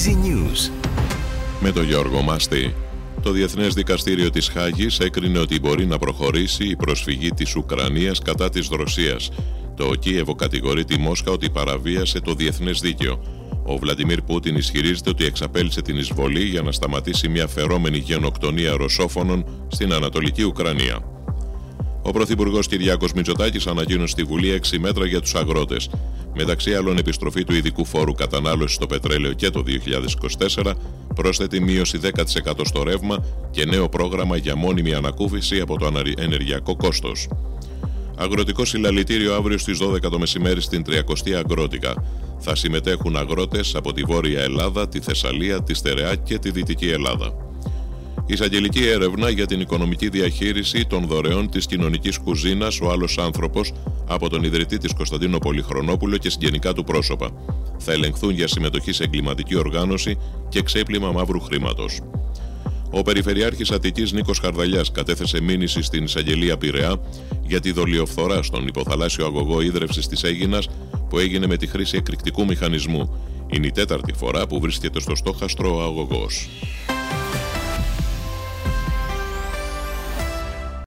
Easy News. Με τον Γιώργο Μάστη. Το Διεθνές Δικαστήριο της Χάγης έκρινε ότι μπορεί να προχωρήσει η προσφυγή της Ουκρανίας κατά της Ρωσίας. Το Κίεβο κατηγορεί τη Μόσχα ότι παραβίασε το διεθνές δίκαιο. Ο Βλαντιμίρ Πούτιν ισχυρίζεται ότι εξαπέλυσε την εισβολή για να σταματήσει μια φερόμενη γενοκτονία ρωσόφωνων στην Ανατολική Ουκρανία. Ο Πρωθυπουργός Κυριάκος Μητσοτάκης ανακοίνωσε στη Βουλή 6 μέτρα για τους αγρότες. Μεταξύ άλλων, επιστροφή του ειδικού φόρου κατανάλωσης στο πετρέλαιο και το 2024, πρόσθετη μείωση 10% στο ρεύμα και νέο πρόγραμμα για μόνιμη ανακούφιση από το ενεργειακό κόστος. Αγροτικό συλλαλητήριο αύριο στις 12 το μεσημέρι στην 30η Αγκρότικα. Θα συμμετέχουν αγρότες από τη Βόρεια Ελλάδα, τη Θεσσαλία, τη Στερεά και τη Δυτική Ελλάδα. Εισαγγελική έρευνα για την οικονομική διαχείριση των δωρεών της κοινωνικής κουζίνας «Ο άλλος άνθρωπος» από τον ιδρυτή της Κωνσταντίνο Πολυχρονόπουλο και συγγενικά του πρόσωπα. Θα ελεγχθούν για συμμετοχή σε εγκληματική οργάνωση και ξέπλυμα μαύρου χρήματος. Ο Περιφερειάρχης Αττικής Νίκος Χαρδαλιάς κατέθεσε μήνυση στην εισαγγελία Πειραιά για τη δολιοφθορά στον υποθαλάσσιο αγωγό ίδρυυση της Έγινας που έγινε με τη χρήση εκρηκτικού μηχανισμού. Είναι η τέταρτη φορά που βρίσκεται στο στόχαστρο ο αγωγός.